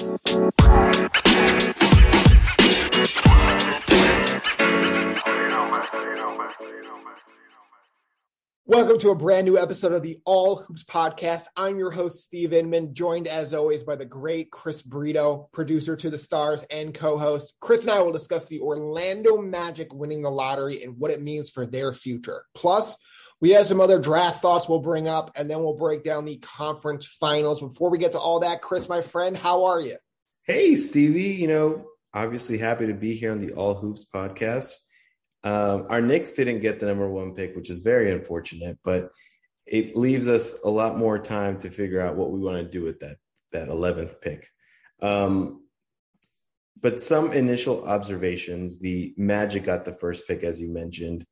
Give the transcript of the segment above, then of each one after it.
Welcome to a brand new episode of the All Hoops Podcast. I'm your host, Steve Inman, joined as always by the great Chris Brito, producer to the stars and co host. Chris and I will discuss the Orlando Magic winning the lottery and what it means for their future. Plus, we have some other draft thoughts we'll bring up, and then we'll break down the conference finals. Before we get to all that, Chris, my friend, how are you? Hey, Stevie. You know, obviously happy to be here on the All Hoops Podcast. Um, our Knicks didn't get the number one pick, which is very unfortunate, but it leaves us a lot more time to figure out what we want to do with that that 11th pick. Um, but some initial observations: the Magic got the first pick, as you mentioned.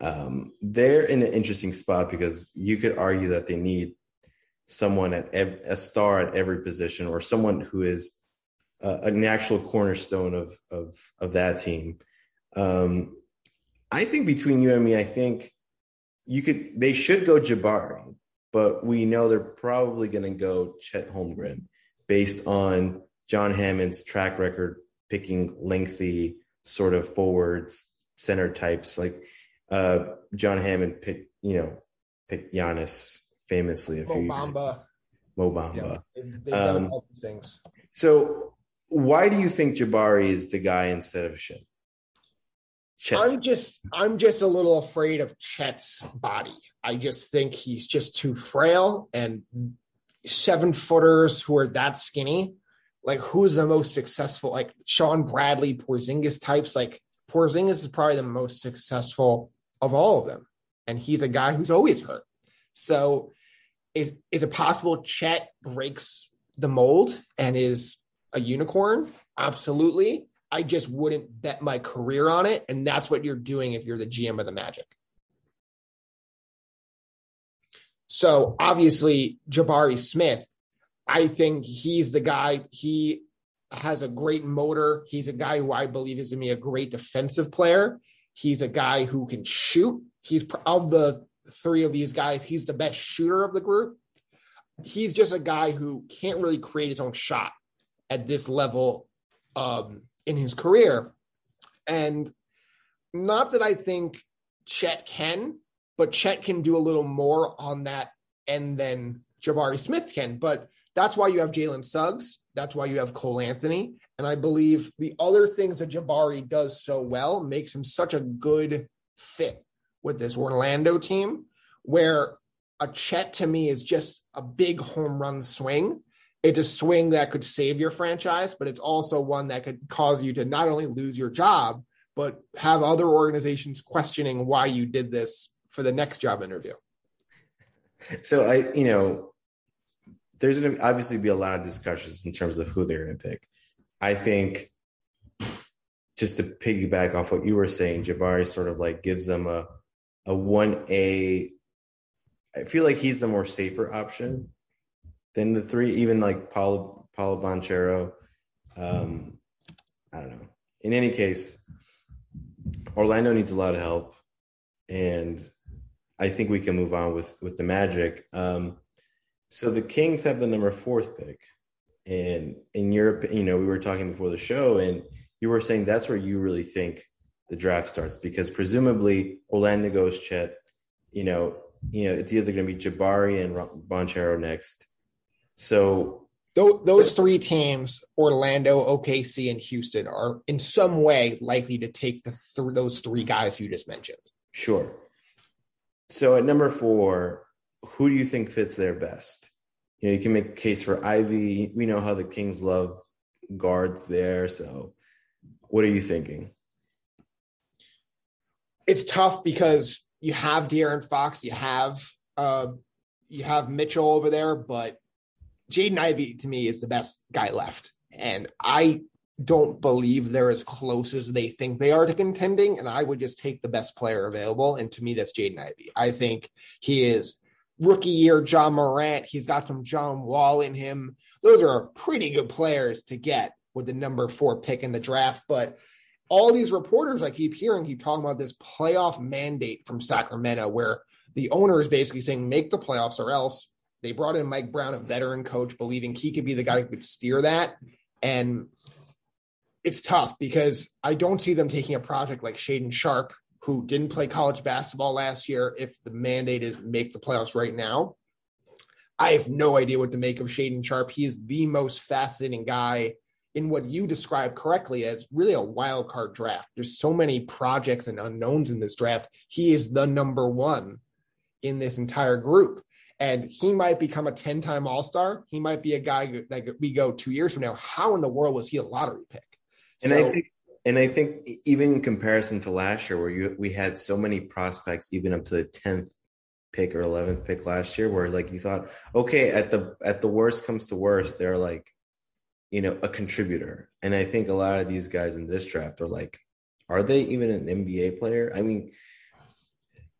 Um, they're in an interesting spot because you could argue that they need someone at ev- a star at every position, or someone who is uh, an actual cornerstone of of of that team. Um, I think between you and me, I think you could they should go Jabari, but we know they're probably going to go Chet Holmgren based on John Hammond's track record picking lengthy sort of forwards center types. Like uh, John Hammond picked, you know, picked Giannis famously a few Mo years. Bamba. Mo Bamba. Yeah, they've, they've done Um, all these things. So why do you think Jabari is the guy instead of Chet? Chet. I'm just I'm just a little afraid of Chet's body. I just think he's just too frail and seven footers who are that skinny. Like who's the most successful? Like Shawn Bradley, Porzingis types. Like Porzingis is probably the most successful of all of them, and he's a guy who's always hurt. So, is is it possible Chet breaks the mold and is a unicorn? Absolutely. I just wouldn't bet my career on it. And that's what you're doing if you're the GM of the Magic. So obviously, Jabari Smith, I think he's the guy. He has a great motor. He's a guy who I believe is going to be a great defensive player. He's a guy who can shoot. He's of the three of these guys, he's the best shooter of the group. He's just a guy who can't really create his own shot at this level um, in his career. And not that I think Chet can, but Chet can do a little more on that end than Jabari Smith can. But that's why you have Jalen Suggs. That's why you have Cole Anthony. And I believe the other things that Jabari does so well makes him such a good fit with this Orlando team, where a Chet to me is just a big home run swing it's a swing that could save your franchise, but it's also one that could cause you to not only lose your job, but have other organizations questioning why you did this for the next job interview. So I, you know, there's going to obviously be a lot of discussions in terms of who they're going to pick. I think just to piggyback off what you were saying, Jabari sort of like gives them a a one A. I feel like he's the more safer option than the three, even like Paolo Paolo Banchero. Um, I don't know. In any case, Orlando needs a lot of help, and I think we can move on with with the Magic. Um, so the Kings have the number fourth pick, and in Europe, you know, we were talking before the show, and you were saying that's where you really think the draft starts because presumably Orlando goes Chet. You know, you know, it's either going to be Jabari and Banchero next. So Those three teams, Orlando, OKC, and Houston, are in some way likely to take the th- those three guys you just mentioned. Sure. So at number four, who do you think fits there best? You know, you can make a case for Ivey. We know how the Kings love guards there. So what are you thinking? It's tough because you have De'Aaron Fox, you have uh, you have Mitchell over there, but Jaden Ivey to me is the best guy left, and I don't believe they're as close as they think they are to contending. And I would just take the best player available, and to me, that's Jaden Ivey. I think he is rookie year Ja Morant. He's got some John Wall in him. Those are pretty good players to get with the number four pick in the draft, but all these reporters I keep hearing keep talking about this playoff mandate from Sacramento, where the owner is basically saying, make the playoffs or else. They brought in Mike Brown, a veteran coach, believing he could be the guy who could steer that. And it's tough because I don't see them taking a project like Shaedon Sharpe, who didn't play college basketball last year, if the mandate is make the playoffs right now. I have no idea what to make of Shaedon Sharpe. He is the most fascinating guy in what you describe correctly as really a wild card draft. There's so many projects and unknowns in this draft. He is the number one in this entire group. And he might become a 10 time All Star. He might be a guy that we go two years from now. How in the world was he a lottery pick? And so, I think, and I think even in comparison to last year, where you, we had so many prospects, even up to the 10th pick or 11th pick last year, where like you thought, okay, at the at the worst comes to worst, they're like you know, a contributor. And I think a lot of these guys in this draft are like, are they even an NBA player? I mean,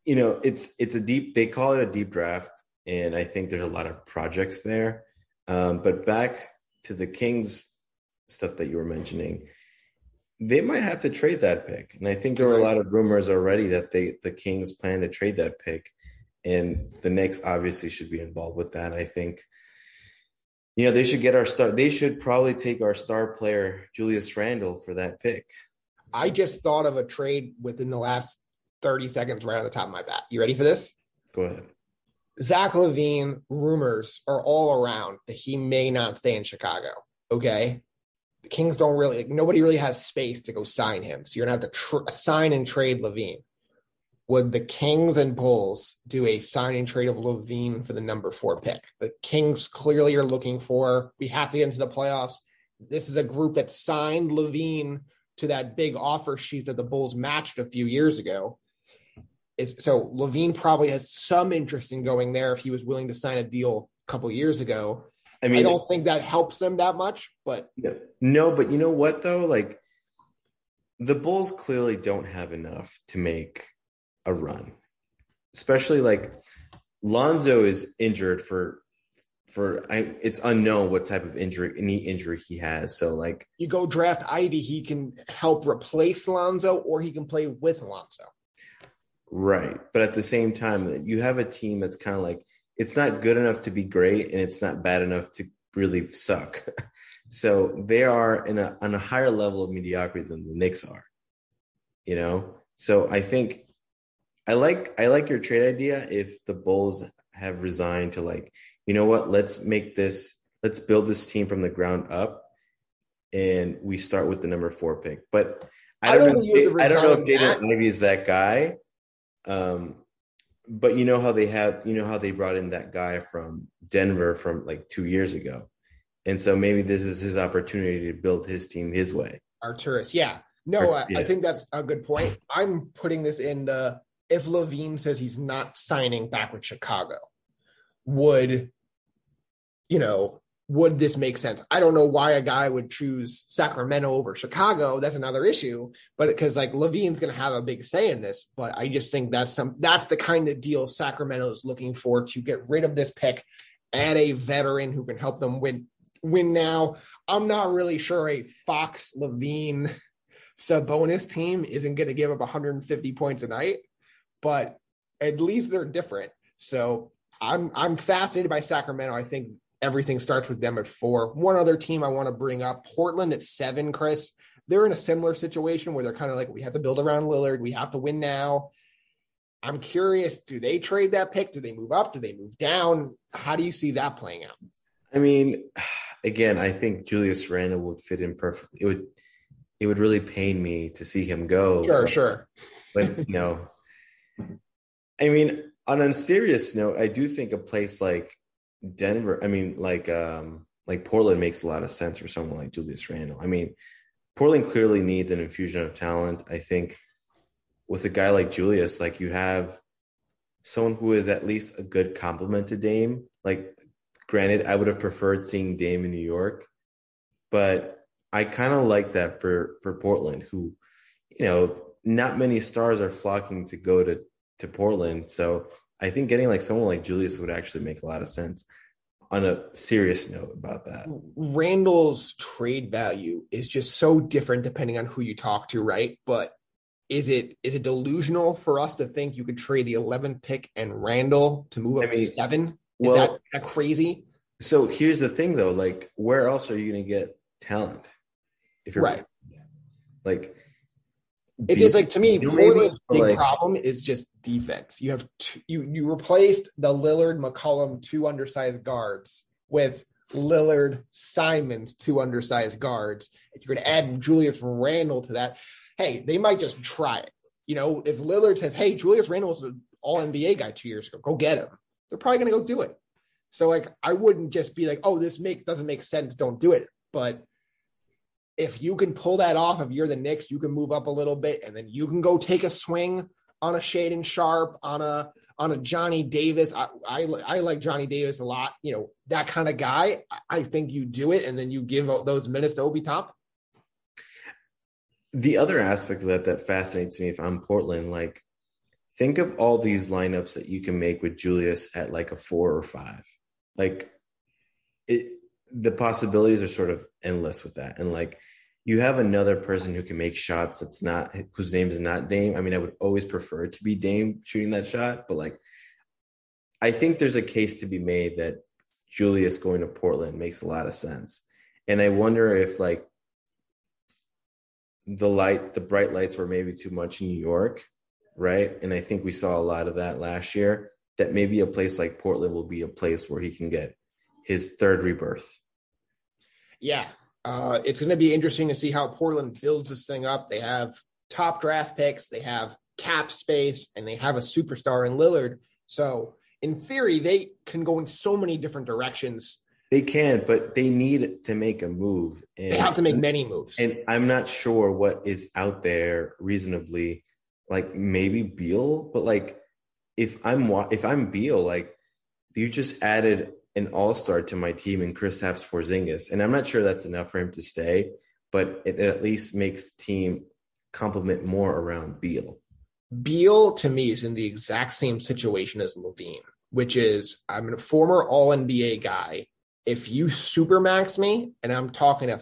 you know, it's it's a deep. They call it a deep draft, and I think there's a lot of projects there. Um, but back to the Kings stuff that you were mentioning, they might have to trade that pick, and I think there were a lot of rumors already that they the Kings plan to trade that pick, and the Knicks obviously should be involved with that. I think you know, they should get our star. They should probably take our star player, Julius Randle, for that pick. I just thought of a trade within the last 30 seconds right on the top of my bat. You ready for this? Go ahead. Zach LaVine rumors are all around that he may not stay in Chicago. Okay. The Kings don't really, like, nobody really has space to go sign him. So you're to have to tr- sign and trade LaVine. would the Kings and Bulls do a sign and trade of LaVine for the number four pick? The Kings clearly are looking for, we have to get into the playoffs. This is a group that signed LaVine to that big offer sheet that the Bulls matched a few years ago. Is so LaVine probably has some interest in going there if he was willing to sign a deal a couple years ago. I mean, I don't think that helps them that much, but no, but you know what though? Like the Bulls clearly don't have enough to make a run, especially like Lonzo is injured for for I, it's unknown what type of injury any injury he has. So like you go draft Ivey, he can help replace Lonzo or he can play with Lonzo. Right, but at the same time, you have a team that's kind of like it's not good enough to be great, and it's not bad enough to really suck. so they are in a on a higher level of mediocrity than the Knicks are. You know, so I think I like I like your trade idea if the Bulls have resigned to like, you know what, let's make this let's build this team from the ground up and we start with the number four pick. But I don't, I don't know, if, I don't know if Jaden Ivey is that guy. Um, but you know how they have you know how they brought in that guy from Denver from like two years ago. And so maybe this is his opportunity to build his team his way. Arturas, yeah. No, I, yeah. I think that's a good point. I'm putting this in the if LaVine says he's not signing back with Chicago, would you know, would this make sense? I don't know why a guy would choose Sacramento over Chicago. That's another issue, but because like LaVine's going to have a big say in this, but I just think that's some that's the kind of deal Sacramento is looking for to get rid of this pick, add a veteran who can help them win win now. I'm not really sure a Fox LaVine Sabonis team isn't going to give up 150 points a night but at least they're different. So I'm I'm fascinated by Sacramento. I think everything starts with them at four. One other team I want to bring up, Portland at seven, Chris. They're in a similar situation where they're kind of like, we have to build around Lillard. We have to win now. I'm curious, do they trade that pick? Do they move up? Do they move down? How do you see that playing out? I mean, again, I think Julius Randle would fit in perfectly. It would it would really pain me to see him go. Sure, but, sure. But you know, I mean, on a serious note, I do think a place like Denver, I mean, like um, like Portland makes a lot of sense for someone like Julius Randle. I mean, Portland clearly needs an infusion of talent. I think with a guy like Julius, like you have someone who is at least a good complement to Dame. Like, granted, I would have preferred seeing Dame in New York, but I kind of like that for for Portland, who, you know, not many stars are flocking to go to to Portland. So I think getting like someone like Julius would actually make a lot of sense. On a serious note about that, Randle's trade value is just so different depending on who you talk to, right? But is it is it delusional for us to think you could trade the 11th pick and Randle to move up I mean, seven? Is well, that, that crazy? So here's the thing, though. Like, where else are you going to get talent. If you're right, like it's just like to me, Portland's big like, problem is just defense. You have two, you you replaced the Lillard McCollum two undersized guards with Lillard Simons two undersized guards. If you're going to add Julius Randle to that, hey, they might just try it. You know, if Lillard says, "Hey, Julius Randle was an All NBA guy two years ago, go get him," they're probably going to go do it. So like, I wouldn't just be like, "Oh, this make doesn't make sense, don't do it." But if you can pull that off, if you're the Knicks, you can move up a little bit, and then you can go take a swing on a Shaedon Sharpe, on a on a Johnny Davis. I, I, I like Johnny Davis a lot. You know that kind of guy. I think you do it, and then you give those minutes to Obi Top. The other aspect of that that fascinates me, if I'm Portland, like think of all these lineups that you can make with Julius at like a four or five. Like it, the possibilities are sort of endless with that, and like you have another person who can make shots that's not whose name is not Dame. I mean, I would always prefer to be Dame shooting that shot, but like I think there's a case to be made that Julius going to Portland makes a lot of sense. And I wonder if like the light, the bright lights were maybe too much in New York, right? And I think we saw a lot of that last year. That maybe a place like Portland will be a place where he can get his third rebirth. Yeah, uh, it's going to be interesting to see how Portland builds this thing up. They have top draft picks, they have cap space, and they have a superstar in Lillard. So, in theory, they can go in so many different directions. They can, but they need to make a move. And, they have to make many moves. And I'm not sure what is out there reasonably. Like maybe Beal, but like if I'm if I'm Beal, like you just added an all star to my team and in Kristaps Porzingis, and I'm not sure that's enough for him to stay, but it at least makes the team complement more around Beal. Beal to me is in the exact same situation as LaVine, which is I'm a former All NBA guy. If you supermax me, and I'm talking a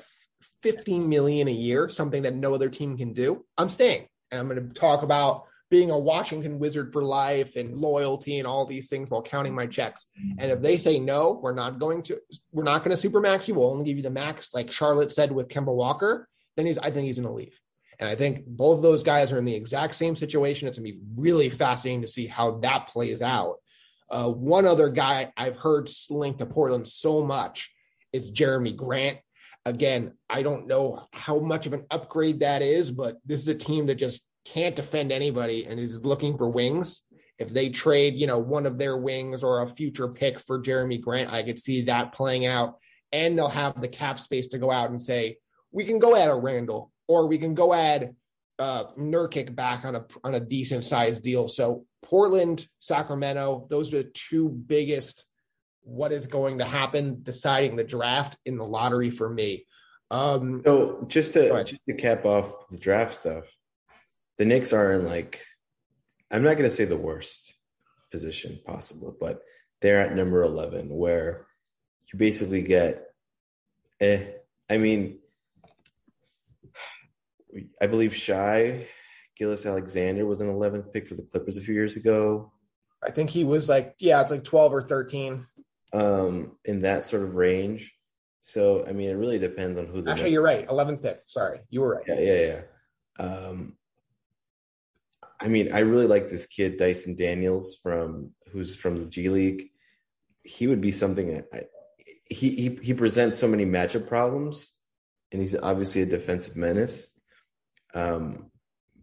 15 million a year, something that no other team can do, I'm staying. And I'm going to talk about being a Washington Wizard for life and loyalty and all these things while counting my checks. And if they say no, we're not going to, we're not going to super max you. We'll only give you the max, like Charlotte said with Kemba Walker. Then he's, I think he's going to leave. And I think both of those guys are in the exact same situation. It's going to be really fascinating to see how that plays out. Uh, one other guy I've heard linked to Portland so much is Jerami Grant. Again, I don't know how much of an upgrade that is, but this is a team that just can't defend anybody and is looking for wings, if they trade, you know, one of their wings or a future pick for Jerami Grant, I could see that playing out. And they'll have the cap space to go out and say, we can go add a Randle or we can go add uh, Nurkic back on a on a decent sized deal. So Portland, Sacramento, those are the two biggest what is going to happen deciding the draft in the lottery for me. Um, so just to just to cap off the draft stuff, the Knicks are in like I'm not going to say the worst position possible, but they're at number 11 where you basically get eh I mean I believe Shai Gilgeous-Alexander was an 11th pick for the Clippers a few years ago. I think he was like yeah, it's like 12 or 13 um in that sort of range. So I mean, it really depends on who. The Actually, you're right. 11th pick. Sorry, you were right. Yeah, yeah, yeah. Um, I mean, I really like this kid Dyson Daniels from who's from the G League. He would be something. I, he he he presents so many matchup problems, and he's obviously a defensive menace. Um,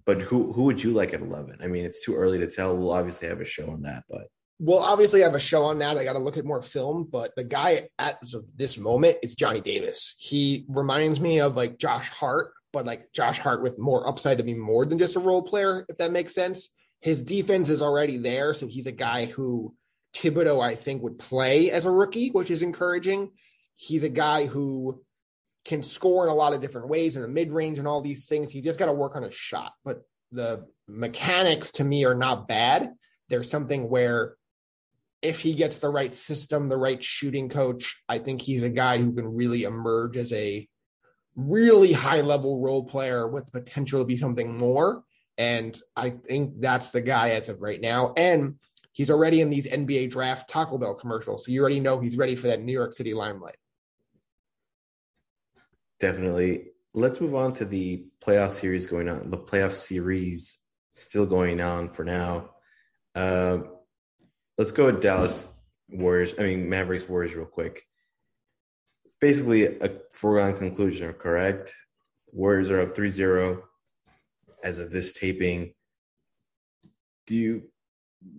but who who would you like at eleven? I mean, it's too early to tell. We'll obviously have a show on that, but we'll obviously have a show on that. I got to look at more film, but the guy at this moment is Johnny Davis. He reminds me of like Josh Hart but like Josh Hart with more upside to be more than just a role player, if that makes sense. His defense is already there, so he's a guy who Thibodeau, I think, would play as a rookie, which is encouraging. He's a guy who can score in a lot of different ways in the mid range and all these things. He just got to work on his shot. But the mechanics to me are not bad. There's something where if he gets the right system, the right shooting coach, I think he's a guy who can really emerge as a really high level role player with potential to be something more. And I think that's the guy as of right now. And he's already in these NBA draft Taco Bell commercials. So you already know he's ready for that New York City limelight. definitely. Let's move on to the playoff series going on. The playoff series still going on for now. Uh, let's go with Dallas Warriors. I mean Mavericks Warriors real quick. Basically, a foregone conclusion, correct? Warriors are up 3-0 as of this taping. Do you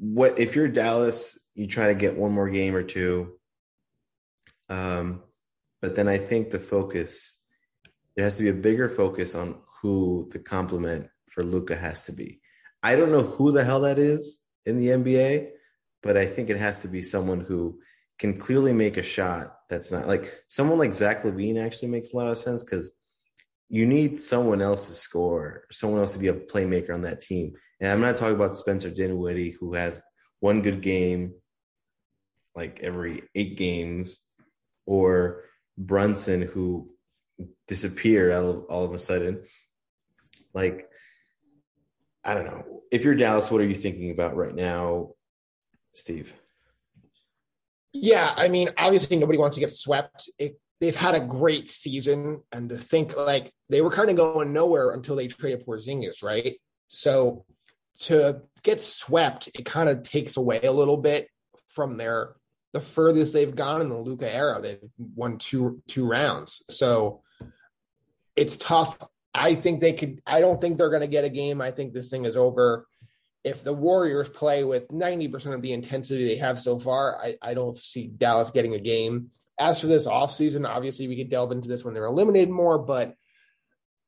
what if you're Dallas, you try to get one more game or two. Um, but then I think the focus there has to be a bigger focus on who the complement for Luka has to be. I don't know who the hell that is in the NBA, but I think it has to be someone who can clearly make a shot that's not like someone like Zach LaVine actually makes a lot of sense because you need someone else to score, someone else to be a playmaker on that team. And I'm not talking about Spencer Dinwiddie, who has one good game like every eight games, or Brunson, who disappeared all of, all of a sudden. Like, I don't know. If you're Dallas, what are you thinking about right now, Steve? Yeah, I mean, obviously nobody wants to get swept. It, they've had a great season, and to think like they were kind of going nowhere until they traded Porzingis, right? So to get swept, it kind of takes away a little bit from their the furthest they've gone in the Luka era. They've won two two rounds, so it's tough. I think they could. I don't think they're going to get a game. I think this thing is over. If the Warriors play with 90% of the intensity they have so far, I, I don't see Dallas getting a game as for this offseason, obviously we could delve into this when they're eliminated more, but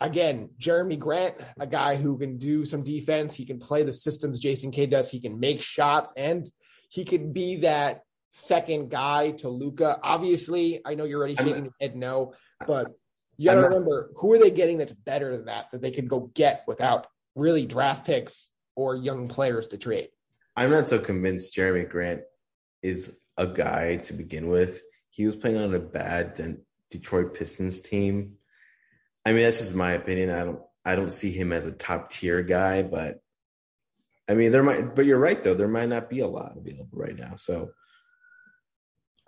again, Jerami Grant, a guy who can do some defense, he can play the systems Jason K does, he can make shots, and he could be that second guy to Luka. Obviously, I know you're already shaking your head no, but you got to remember who are they getting that's better than that that they could go get without really draft picks or young players to trade. I'm not so convinced Jerami Grant is a guy to begin with he was playing on a bad Detroit Pistons team. I mean, that's just my opinion. I don't I don't see him as a top tier guy, but I mean, there might. But you're right though. There might not be a lot available right now. So,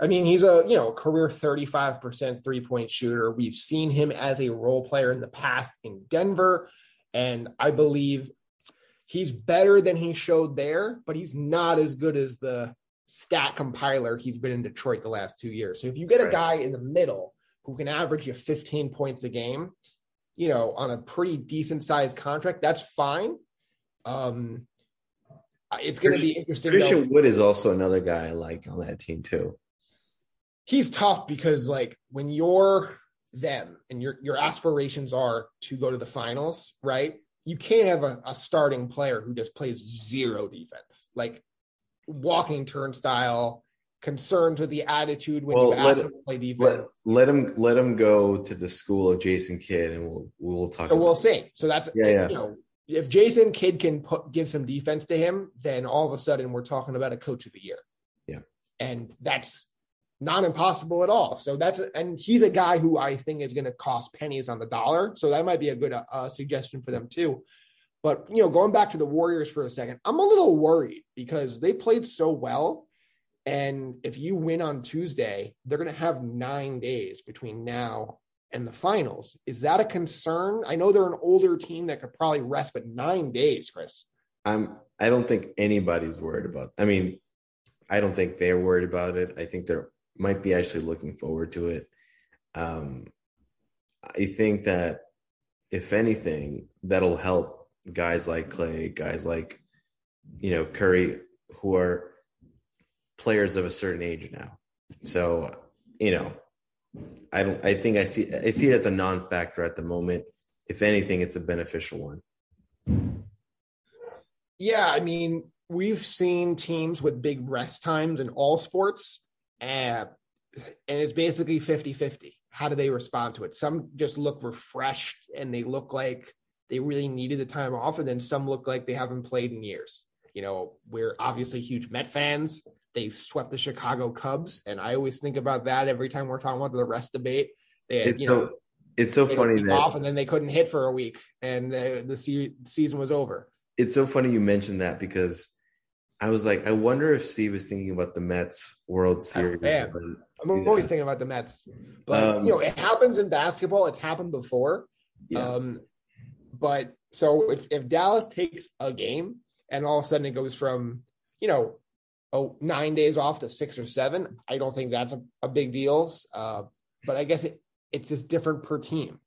I mean, he's a you know career 35 percent three point shooter. We've seen him as a role player in the past in Denver, and I believe he's better than he showed there, but he's not as good as the stat compiler he's been in Detroit the last two years. So if you get a guy in the middle who can average you 15 points a game, you know, on a pretty decent sized contract, that's fine. Um, it's going to be interesting. Christian Wood is also another guy I like on that team too. He's tough because like when you're them and your your aspirations are to go to the finals, right? You can't have a, a starting player who just plays zero defense. Like walking turnstile, concerned with the attitude when well, you ask him to play defense. Let, let, him let him go to the school of Jason Kidd, and we'll we'll talk. So we'll see. So that's yeah, yeah. you know if Jason Kidd can put give some defense to him, then all of a sudden we're talking about a coach of the year. Yeah, and that's not impossible at all. So that's and he's a guy who I think is going to cost pennies on the dollar. So that might be a good uh, suggestion for them too. But you know, going back to the Warriors for a second, I'm a little worried because they played so well. And if you win on Tuesday, they're going to have nine days between now and the finals. Is that a concern? I know they're an older team that could probably rest, but nine days, Chris. I'm. I don't think anybody's worried about. I mean, I don't think they're worried about it. I think they're might be actually looking forward to it. Um, I think that if anything, that'll help guys like Clay, guys like you know Curry, who are players of a certain age now. So you know, I. I think I see. I see it as a non-factor at the moment. If anything, it's a beneficial one. Yeah, I mean, we've seen teams with big rest times in all sports, and and it's basically 50-50. How do they respond to it? Some just look refreshed and they look like they really needed the time off, and then some look like they haven't played in years. You know, we're obviously huge Met fans. They swept the Chicago Cubs, and I always think about that every time we're talking about the rest debate. They, had, it's you so, know, it's so funny that off, and then they couldn't hit for a week, and the, the se- season was over. It's so funny you mentioned that because I was like, I wonder if Steve is thinking about the Mets World Series. I'm I'm yeah. always thinking about the Mets. But um, you know, it happens in basketball. It's happened before. Yeah. Um, but so if, if Dallas takes a game and all of a sudden it goes from, you know, oh, nine days off to six or seven, I don't think that's a, a big deal. Uh, but I guess it, it's just different per team.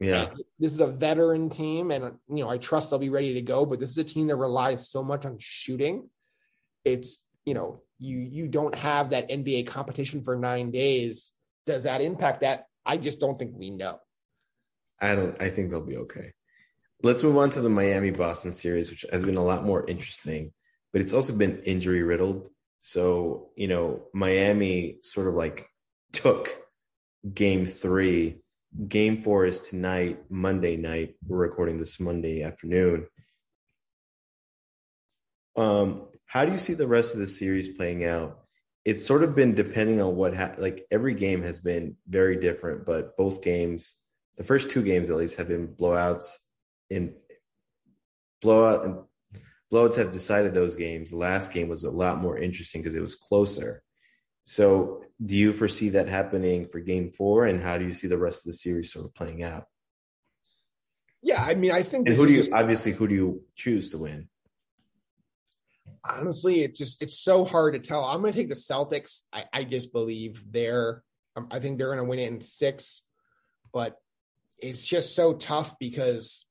Yeah. And this is a veteran team, and you know, I trust they'll be ready to go, but this is a team that relies so much on shooting. It's you know, you you don't have that NBA competition for nine days. Does that impact that? I just don't think we know. I don't I think they'll be okay. Let's move on to the Miami Boston series, which has been a lot more interesting, but it's also been injury riddled. So, you know, Miami sort of like took game three. Game four is tonight, Monday night. We're recording this Monday afternoon. Um, how do you see the rest of the series playing out? It's sort of been depending on what ha- like every game has been very different, but both games, the first two games at least, have been blowouts. In blowout and blowouts have decided those games. The last game was a lot more interesting because it was closer. So, do you foresee that happening for game four? And how do you see the rest of the series sort of playing out? Yeah, I mean, I think. And who do you obviously who do you choose to win? Honestly, it's just it's so hard to tell. I'm going to take the Celtics. I, I just believe they're. Um, I think they're going to win it in six, but it's just so tough because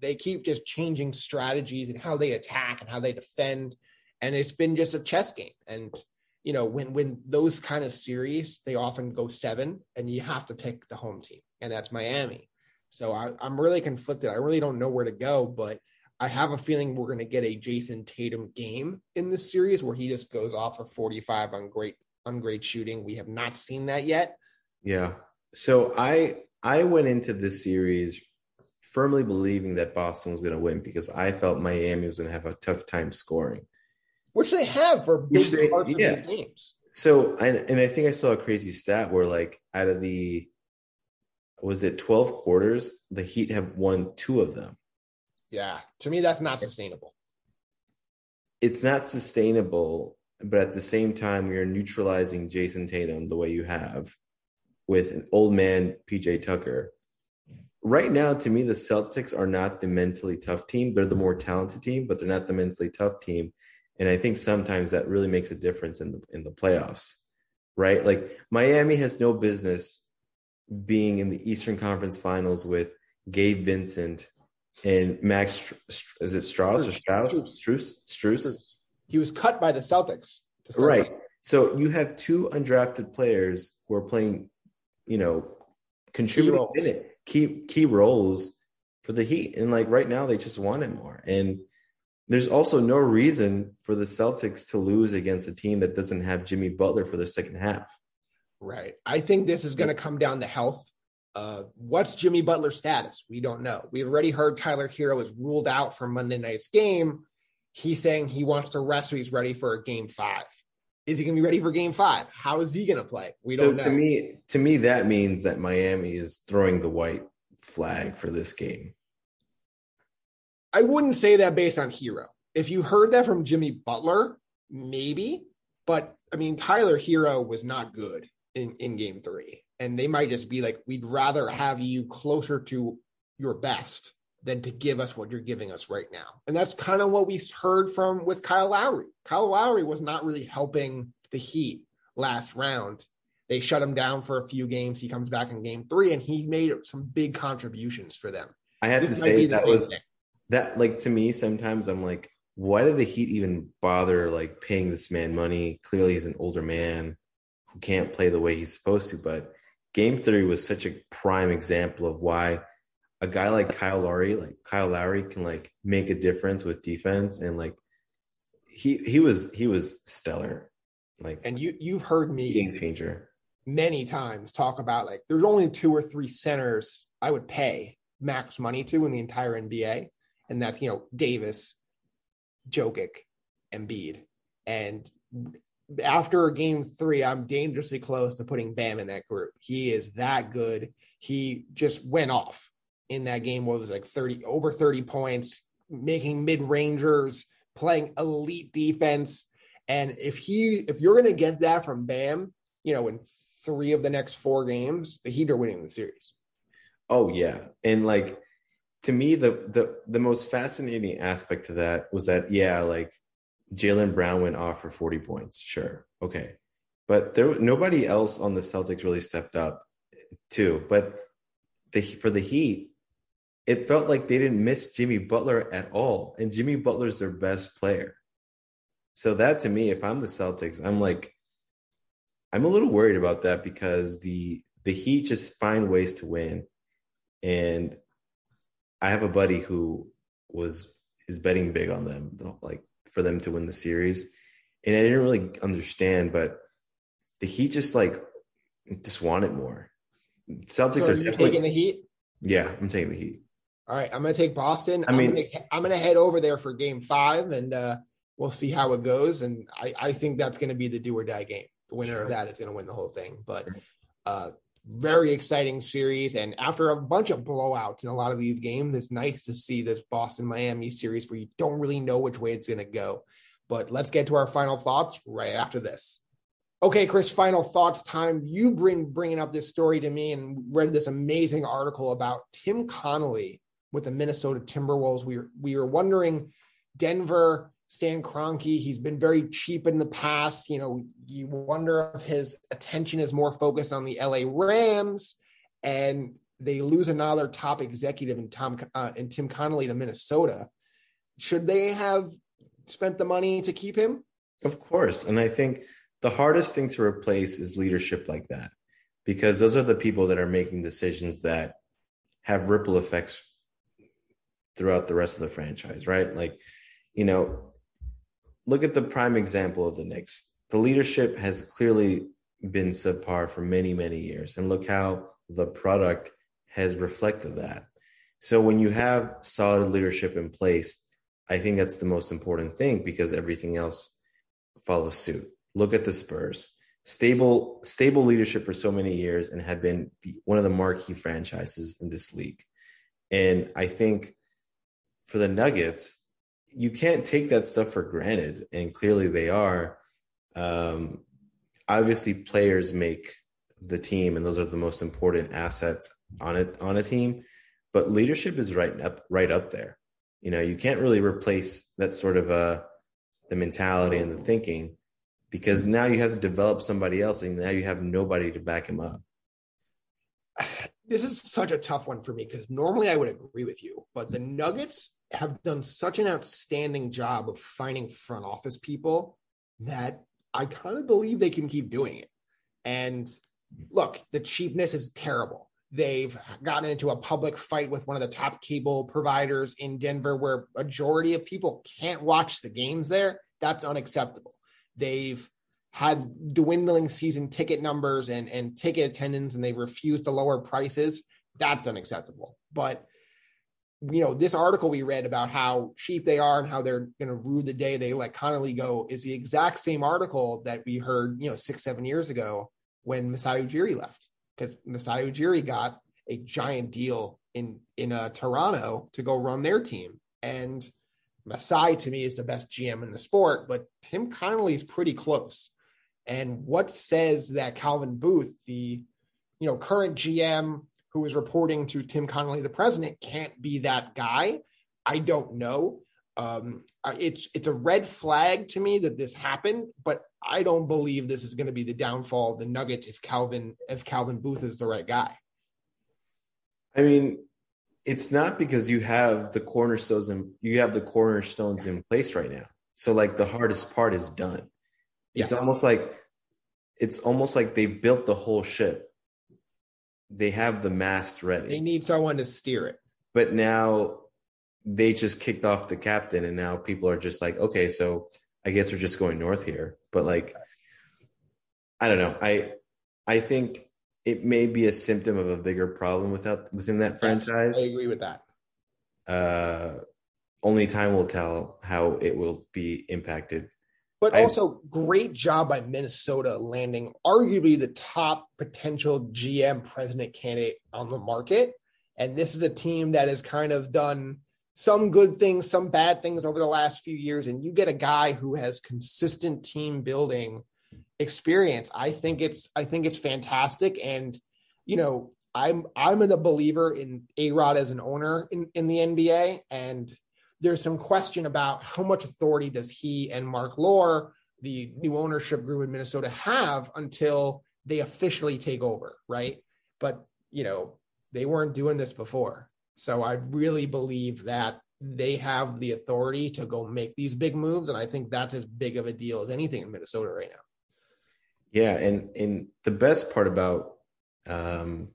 they keep just changing strategies and how they attack and how they defend, and it's been just a chess game. And you know, when when those kind of series, they often go seven, and you have to pick the home team, and that's Miami. So I, I'm really conflicted. I really don't know where to go, but I have a feeling we're going to get a Jayson Tatum game in this series where he just goes off for 45 on great on great shooting. We have not seen that yet. Yeah. So I I went into this series firmly believing that Boston was going to win because I felt Miami was going to have a tough time scoring, which they have for big they, parts yeah. of these games. So and and I think I saw a crazy stat where like out of the was it 12 quarters, the Heat have won two of them. Yeah, to me, that's not sustainable. It's not sustainable, but at the same time, you're neutralizing Jayson Tatum the way you have with an old man PJ Tucker. Right now, to me, the Celtics are not the mentally tough team. They're the more talented team, but they're not the mentally tough team. And I think sometimes that really makes a difference in the in the playoffs, right? Like Miami has no business being in the Eastern Conference Finals with Gabe Vincent and Max is it Strauss or Strauss? Strus? Strus? He was cut by the Celtics. Right. So you have two undrafted players who are playing, you know, contributing in it, key key roles for the Heat. And like right now they just want it more. And there's also no reason for the Celtics to lose against a team that doesn't have Jimmy Butler for the second half. Right. I think this is going to come down to health uh, what's Jimmy Butler's status? We don't know. We've already heard Tyler Herro is ruled out for Monday night's game. He's saying he wants to rest so he's ready for a game five. Is he going to be ready for game five? How is he going to play? We don't so know. To me, to me, that means that Miami is throwing the white flag for this game. I wouldn't say that based on Herro. If you heard that from Jimmy Butler, maybe. But I mean, Tyler Herro was not good in, in game three and they might just be like, we'd rather have you closer to your best than to give us what you're giving us right now. And that's kind of what we heard from with Kyle Lowry. Kyle Lowry was not really helping the Heat last round. They shut him down for a few games. He comes back in game three and he made some big contributions for them. I have this to say that was thing. that like to me, sometimes I'm like, why did the Heat even bother like paying this man money? Clearly he's an older man who can't play the way he's supposed to, but game three was such a prime example of why a guy like Kyle Lowry, like Kyle Lowry, can like make a difference with defense and like he he was he was stellar. Like and you you've heard me game changer many times talk about like there's only two or three centers I would pay max money to in the entire NBA, and that's you know Davis, Jokic, Embiid, and after game three, I'm dangerously close to putting Bam in that group. He is that good. He just went off in that game. What was like 30 over 30 points, making mid rangers, playing elite defense. And if he, if you're going to get that from Bam, you know, in three of the next four games, the Heat are winning the series. Oh yeah, and like to me, the the the most fascinating aspect to that was that yeah, like Jaylen Brown went off for forty points, sure, okay, but there nobody else on the Celtics really stepped up too. But the for the Heat, it felt like they didn't miss Jimmy Butler at all, and Jimmy Butler's their best player. So that to me, if I'm the Celtics, I'm like, I'm a little worried about that because the the Heat just find ways to win, and I have a buddy who was is betting big on them, like for them to win the series, and I didn't really understand, but the Heat just like just want it more. Celtics So are you definitely taking the Heat? yeah. I'm taking the Heat. All right, I'm going to take Boston. I mean- mean, I'm gonna, I'm going to head over there for Game Five, and uh, we'll see how it goes. And I, I think that's going to be the do or die game. The winner Sure. of that is going to win the whole thing. But uh, very exciting series, and after a bunch of blowouts in a lot of these games, it's nice to see this Boston Miami series where you don't really know which way it's going to go. But let's get to our final thoughts right after this. Okay, Chris, final thoughts time. You bring bringing up this story to me and read this amazing article about Tim Connolly with the Minnesota Timberwolves. We were, we were wondering Denver, Stan Kroenke, he's been very cheap in the past. You know, you wonder if his attention is more focused on the LA Rams and they lose another top executive in Tom uh, in Tim Connolly to Minnesota. Should they have spent the money to keep him? Of course. And I think the hardest thing to replace is leadership like that, because those are the people that are making decisions that have ripple effects throughout the rest of the franchise, right? Like, you know, look at the prime example of the Knicks. The leadership has clearly been subpar for many, many years. And look how the product has reflected that. So when you have solid leadership in place, I think that's the most important thing because everything else follows suit. Look at the Spurs. Stable, stable leadership for so many years and have been the, one of the marquee franchises in this league. And I think for the Nuggets, you can't take that stuff for granted. And clearly they are. Um, obviously, players make the team, and those are the most important assets on it on a team. But leadership is right up right up there. You know, you can't really replace that sort of uh the mentality and the thinking because now you have to develop somebody else and now you have nobody to back him up. This is such a tough one for me because normally I would agree with you, but the Nuggets have done such an outstanding job of finding front office people that I kind of believe they can keep doing it. And look, the cheapness is terrible. They've gotten into a public fight with one of the top cable providers in Denver where majority of people can't watch the games there. That's unacceptable. They've had dwindling season ticket numbers and, and ticket attendance and they refuse to lower prices. That's unacceptable. But you know, this article we read about how cheap they are and how they're going to rue the day they let Connolly go is the exact same article that we heard, you know, six, seven years ago when Masai Ujiri left because Masai Ujiri got a giant deal in in uh, Toronto to go run their team, and Masai to me is the best GM in the sport, but Tim Connolly is pretty close. And what says that Calvin Booth, the you know current GM who is reporting to Tim Connolly, the president, can't be that guy? I don't know. Um, it's it's a red flag to me that this happened, but I don't believe this is going to be the downfall of the Nuggets if Calvin if Calvin Booth is the right guy. I mean, it's not because you have the cornerstones and you have the cornerstones in place right now. So like the hardest part is done. Yes. It's almost like it's almost like they built the whole ship. They have the mast ready. They need someone to steer it. but now they just kicked off the captain and now people are just like okay so i guess we're just going north here but like i don't know i i think it may be a symptom of a bigger problem without within that franchise I agree with that. uh only time will tell how it will be impacted But I- also, great job by Minnesota landing arguably the top potential GM president candidate on the market. And this is a team that has kind of done some good things, some bad things over the last few years. And you get a guy who has consistent team building experience. I think it's I think it's fantastic, and you know I'm I'm a believer in A Rod as an owner in in the NBA, and there's some question about how much authority does he and Marc Lore, the new ownership group in Minnesota, have until they officially take over, right? But you know they weren't doing this before, so I really believe that they have the authority to go make these big moves, and I think that's as big of a deal as anything in Minnesota right now. Yeah, and and the best part about um,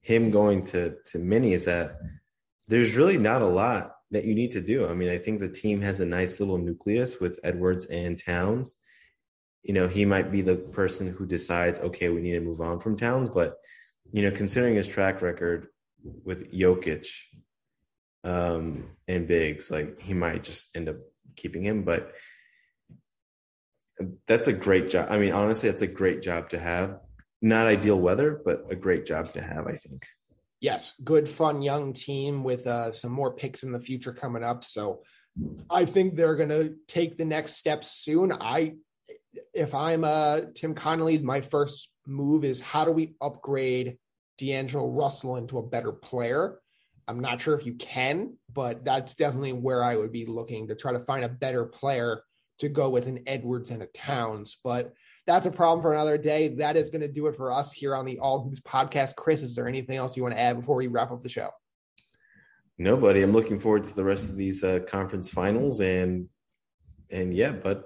him going to to Mini is that there's really not a lot that you need to do. I mean, I think the team has a nice little nucleus with Edwards and Towns. You know, he might be the person who decides, okay, we need to move on from Towns, but you know, considering his track record with Jokic um, and Biggs, like he might just end up keeping him. But that's a great job. I mean, honestly, that's a great job to have. Not ideal weather, but a great job to have, I think. Yes, good, fun, young team with uh, some more picks in the future coming up. So I think they're going to take the next steps soon. I, if I'm uh, Tim Connolly, my first move is how do we upgrade D'Angelo Russell into a better player? I'm not sure if you can, but that's definitely where I would be looking to try to find a better player to go with an Edwards and a Towns. But that's a problem for another day. That is going to do it for us here on the All Hoops podcast. Chris, is there anything else you want to add before we wrap up the show? Nobody. I'm looking forward to the rest of these uh, conference finals and and yeah, but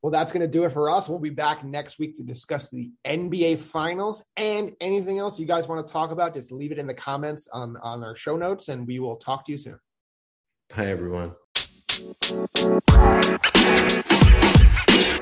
well, that's going to do it for us. We'll be back next week to discuss the NBA finals and anything else you guys want to talk about. Just leave it in the comments on, on our show notes, and we will talk to you soon. Hi, everyone.